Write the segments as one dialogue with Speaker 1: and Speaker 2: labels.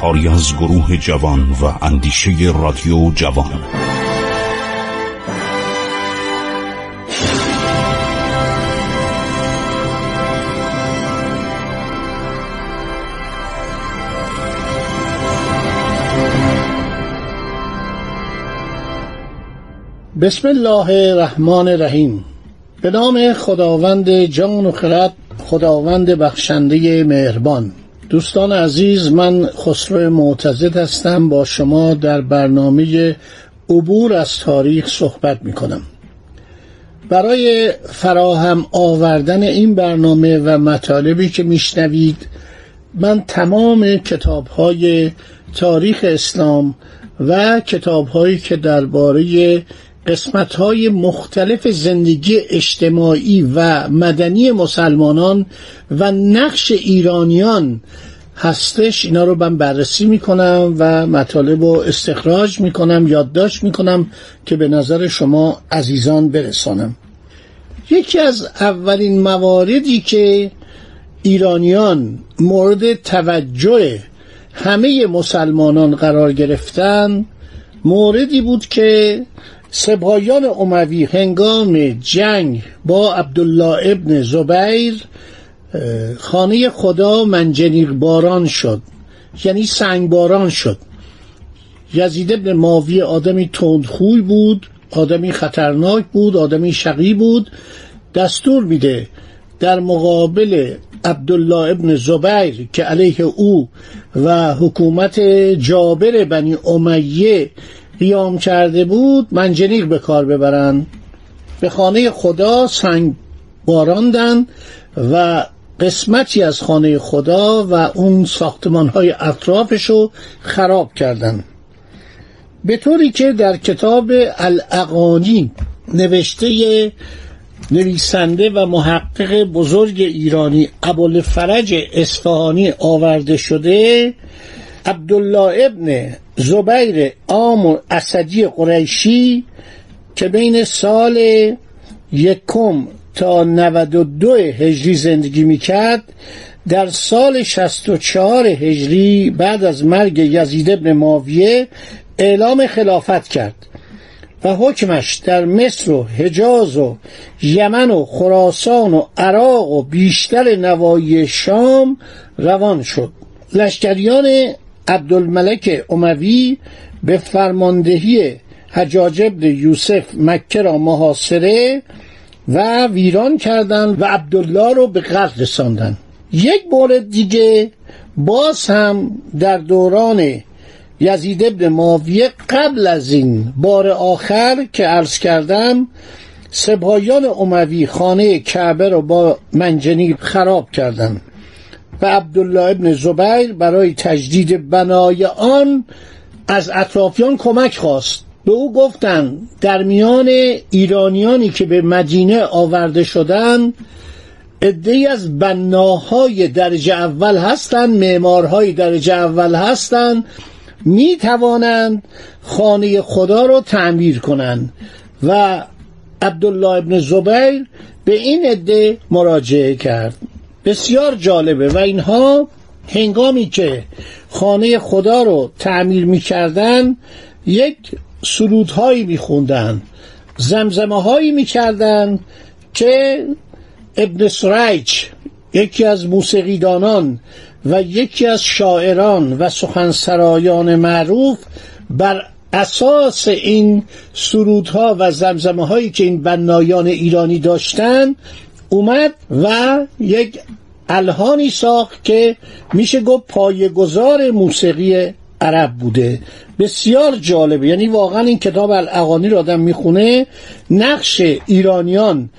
Speaker 1: کاری از گروه جوان و اندیشه رادیو جوان.
Speaker 2: بسم الله الرحمن الرحیم. به نام خداوند جان و خرد خداوند بخشنده مهربان. دوستان عزیز من خسرو معتزد هستم. با شما در برنامه عبور از تاریخ صحبت می کنم برای فراهم آوردن این برنامه و مطالبی که میشنوید من تمام کتاب های تاریخ اسلام و کتاب هایی که درباره قسمت های مختلف زندگی اجتماعی و مدنی مسلمانان و نقش ایرانیان هستش. اینا رو من بررسی می‌کنم و مطالب رو استخراج می‌کنم یادداشت می‌کنم که به نظر شما عزیزان برسانم. یکی از اولین مواردی که ایرانیان مورد توجه همه مسلمانان قرار گرفتن موردی بود که سپاهیان اموی هنگام جنگ با عبدالله ابن زبیر خانه خدا منجنیق باران شد. یعنی سنگ باران شد. یزید ابن ماوی آدمی تندخوی بود آدمی خطرناک بود آدمی شقی بود. دستور میده در مقابل عبدالله ابن زبیر که علیه او و حکومت جابر بنی امیه قیام کرده بود منجنیق به کار ببرن به خانه خدا سنگ باراندن و قسمتی از خانه خدا و اون ساختمان های اطرافش رو خراب کردن. به طوری که در کتاب الاقانی نوشته نویسنده و محقق بزرگ ایرانی ابوالفرج اصفهانی آورده شده عبدالله ابن زبیر آم اسدی قریشی که بین سال یکم تا 92 هجری زندگی می‌کرد در سال 64 هجری بعد از مرگ یزید ابن ماویه اعلام خلافت کرد و حکمش در مصر و حجاز و یمن و خراسان و عراق و بیشتر نواحی شام روان شد. لشکریان عبدالملک اموی به فرماندهی حجاج ابن یوسف مکه را محاصره و ویران کردند و عبدالله رو به قتل رساندن یک مورد دیگه باز هم در دوران یزید ابن ماویه قبل از این بار آخر که عرض کردم سپاهیان اموی خانه کعبه رو با منجنیق خراب کردند. و عبدالله ابن زبیر برای تجدید بنای آن از اطرافیان کمک خواست. به او گفتند در میان ایرانیانی که به مدینه آورده شدند عدهای از بناهای درجه اول هستند معمارهای درجه اول هستند می توانند خانه خدا را تعمیر کنند. و عبدالله ابن زبیر به این عده مراجعه کرد. بسیار جالبه و اینها هنگامی که خانه خدا رو تعمیر می‌کردن یک سرودهایی میخوندن زمزمه هایی می‌کردن که ابن سریج یکی از موسیقیدانان و یکی از شاعران و سخنسرایان معروف بر اساس این سرودها و زمزمه هایی که این بنایان ایرانی داشتن اومد و یک الهانی ساخت که میشه گفت پایگذار موسیقی عرب بوده. بسیار جالبه. یعنی واقعا این کتاب الاغانی رو آدم می‌خونه. نقش ایرانیان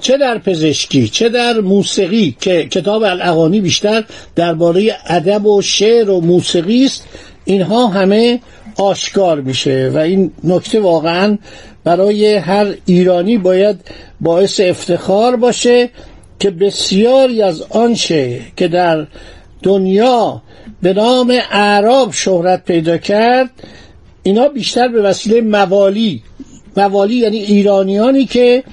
Speaker 2: چه در پزشکی چه در موسیقی که کتاب الاغانی بیشتر درباره ادب و شعر و موسیقی است. اینها همه آشکار میشه و این نکته واقعا برای هر ایرانی باید باعث افتخار باشه که بسیاری از آنچه که در دنیا به نام اعراب شهرت پیدا کرد اینا بیشتر به وسیله موالی موالی یعنی ایرانیانی که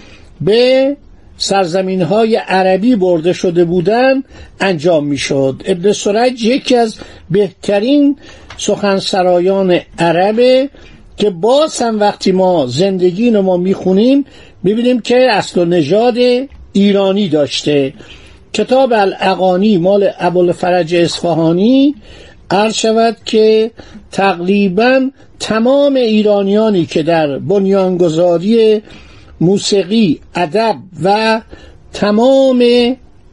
Speaker 2: به سرزمین های عربی برده شده بودن انجام می‌شد. ابن سرج یکی از بهترین سخنسرایان عربه که باز هم وقتی ما زندگی رو ما می‌خونیم ببینیم که اصل و نژاد ایرانی داشته. کتاب الاقانی مال ابوالفرج اصفهانی عرض شود که تقریبا تمام ایرانیانی که در بنیانگذاری موسیقی ادب و تمام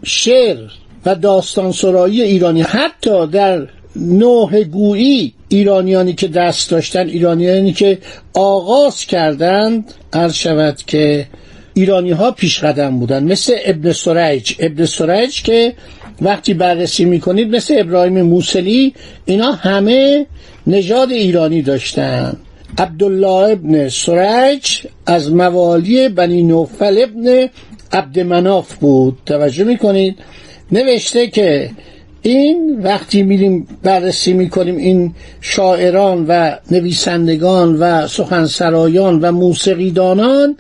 Speaker 2: شعر و داستان سرایی ایرانی حتی در نوه گویی ایرانیانی که دست داشتن ایرانیانی که آغاز کردند عرض شود که ایرانی ها پیش قدم بودن. مثل ابن سرج. ابن سرج که وقتی بررسی می‌کنید مثل ابراهیم موسلی اینا همه نژاد ایرانی داشتن. عبدالله ابن سرج از موالی بنی نوفل ابن عبد مناف بود. توجه می‌کنید؟ نوشته که این وقتی میریم بررسی می‌کنیم این شاعران و نویسندگان و سخنسرایان و موسیقیدانان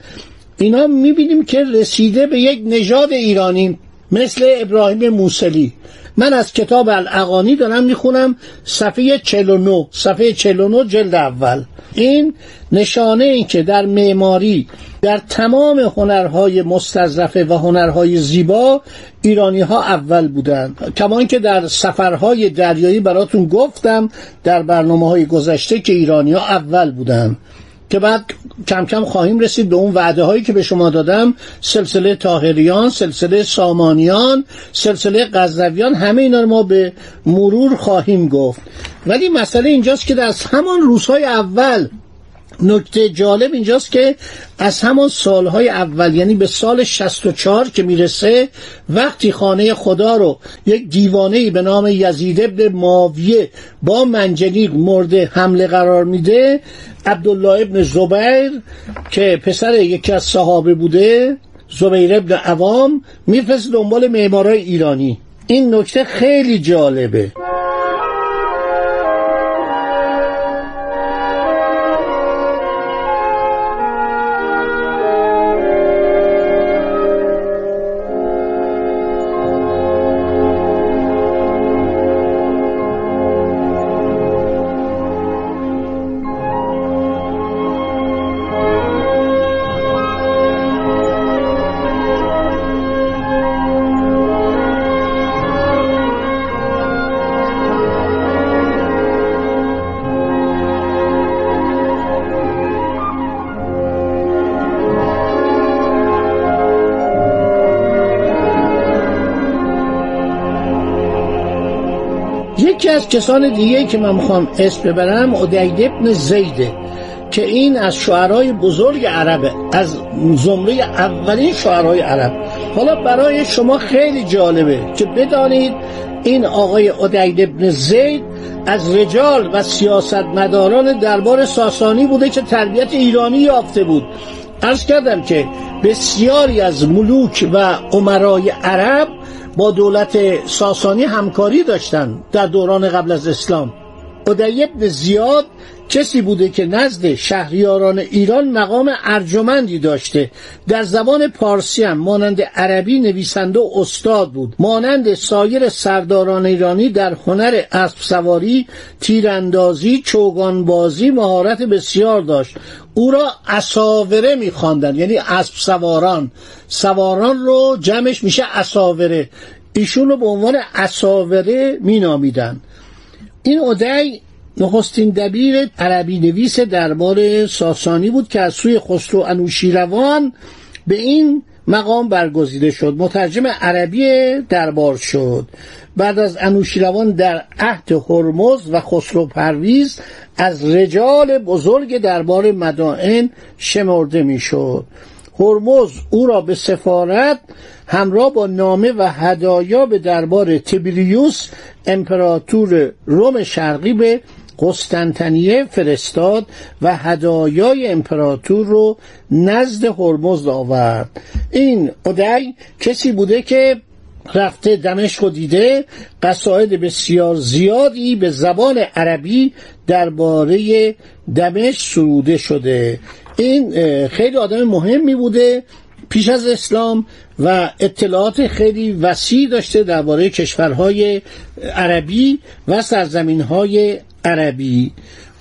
Speaker 2: اینا می‌بینیم که رسیده به یک نژاد ایرانی مثل ابراهیم موسلی من از کتاب الاغانی دارم می‌خونم صفحه 49 صفحه 49 جلد اول. این نشانه این که در معماری در تمام هنرهای مستظرفه و هنرهای زیبا ایرانی ها اول بودند. کما که در سفرهای دریایی براتون گفتم در برنامه های گذشته که ایرانی ها اول بودند. که بعد کم کم خواهیم رسید به اون وعده هایی که به شما دادم. سلسله تاهریان سلسله سامانیان سلسله غزنویان همه اینا رو ما به مرور خواهیم گفت. ولی مسئله اینجاست که در همان روزهای اول نکته جالب اینجاست که از همان سالهای اول یعنی به سال 64 که می‌رسه وقتی خانه خدا رو یک دیوانه به نام یزید ابن ماویه با منجنیق مورد حمله قرار میده عبدالله ابن زبیر که پسر یکی از صحابه بوده زبیر ابن عوام میفرست دنبال معمارای ایرانی. این نکته خیلی جالبه. از کسان دیگه که من می‌خوام اسم ببرم ادید ابن زیده که این از شعرهای بزرگ عربه از زمره اولین شعرهای عرب. حالا برای شما خیلی جالبه که بدانید این آقای ادید ابن زید از رجال و سیاستمداران دربار ساسانی بوده که تربیت ایرانی یافته بود. ارز کردم که بسیاری از ملوک و عمرای عرب با دولت ساسانی همکاری داشتند در دوران قبل از اسلام. ادی ابن زیاد کسی بوده که نزد شهریاران ایران مقام ارجمندی داشته. در زبان پارسی هم مانند عربی نویسنده و استاد بود. مانند سایر سرداران ایرانی در هنر اسب سواری تیراندازی چوگانبازی مهارت بسیار داشت. او را اساوره میخواندند یعنی اسب سواران سواران رو جمعش میشه اساوره ایشون رو به عنوان اساوره مینامیدن این ادعی نخستین دبیر عربی نویس دربار ساسانی بود که از سوی خسرو انوشیروان به این مقام برگزیده شد. مترجم عربی دربار شد. بعد از انوشیروان در عهد هرمز و خسرو پرویز از رجال بزرگ دربار مدائن شمرده می‌شد. هرمز او را به سفارت همراه با نامه و هدایا به دربار تبریوس امپراتور روم شرقی به قسطنطنیه فرستاد و هدایای امپراتور رو نزد هرمزد آورد. این ادعی کسی بوده که رفته دمشق و دیده قصاید بسیار زیادی به زبان عربی درباره دمشق سروده شده. این خیلی آدم مهمی بوده پیش از اسلام و اطلاعات خیلی وسیع داشته درباره کشورهای عربی و سرزمینهای عربی.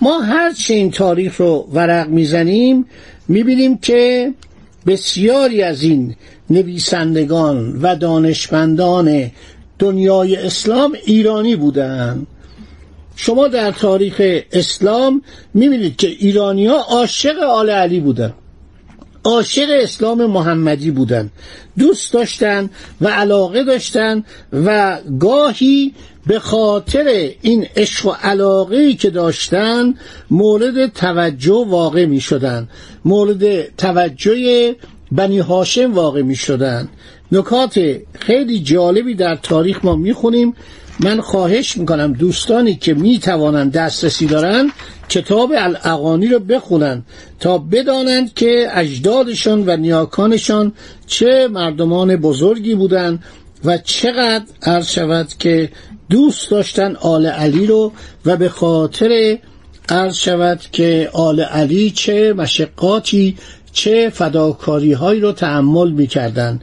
Speaker 2: ما هرچه این تاریخ رو ورق می‌زنیم می‌بینیم که بسیاری از این نویسندگان و دانشمندان دنیای اسلام ایرانی بودند. شما در تاریخ اسلام می‌بینید که ایرانی ها عاشق آل علی بودن عاشق اسلام محمدی بودن. دوست داشتن و علاقه داشتن و گاهی به خاطر این عشق و علاقه که داشتن مورد توجه واقع می شدن مورد توجه بنی هاشم واقع می شدن نکات خیلی جالبی در تاریخ ما می خونیم من خواهش می‌کنم دوستانی که می‌توانند دسترسی دارن کتاب الاغانی رو بخونن تا بدانند که اجدادشان و نیاکانشان چه مردمان بزرگی بودند و چقدر عرض شود که دوست داشتن آل علی رو و به خاطر عرض شود که آل علی چه مشقاتی چه فداکاری هایی رو تحمل می‌کردن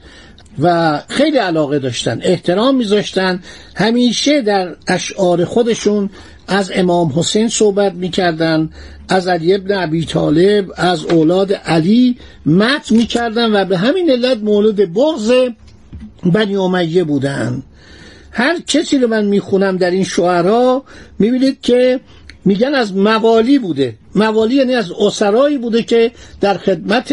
Speaker 2: و خیلی علاقه داشتن احترام میذاشتن همیشه در اشعار خودشون از امام حسین صحبت می‌کردن از علی ابن ابی طالب از اولاد علی مت می‌کردن و به همین علت مولد بغض بنی امیه بودن. هر کسی رو من می‌خونم در این شعرها می‌بینید که میگن از موالی بوده. موالی یعنی از اسرایی بوده که در خدمت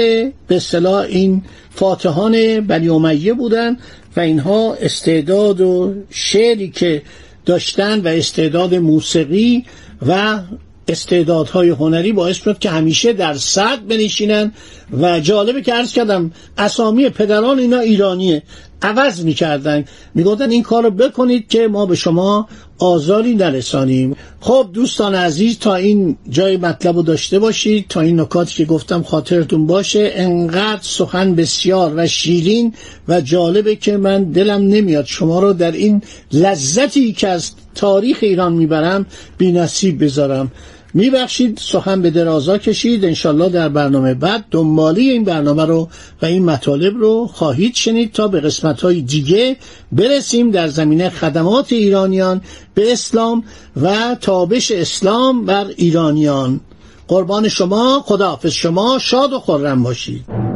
Speaker 2: به اصطلاح این فاتحان بنی امیه بودن و اینها استعداد و شعری که داشتن و استعداد موسیقی و استعدادهای هنری باعث شد که همیشه در صد بنشینن. و جالبه که عرض کردم اسامی پدران اینا ایرانیه. عوض می‌کردن. می‌گفتن این کار رو بکنید که ما به شما آزاری نرسانیم. خب دوستان عزیز تا این جای مطلب رو داشته باشید تا این نکاتی که گفتم خاطرتون باشه. انقدر سخن بسیار و شیرین و جالبه که من دلم نمیاد شما رو در این لذتی که از تاریخ ایران می‌برم بی نصیب بذارم. میبخشید سخن به درازا کشید. انشالله در برنامه بعد دنبالی این برنامه رو و این مطالب رو خواهید شنید تا به قسمت های دیگه برسیم در زمینه خدمات ایرانیان به اسلام و تابش اسلام بر ایرانیان. قربان شما خداحافظ شما شاد و خورم باشید.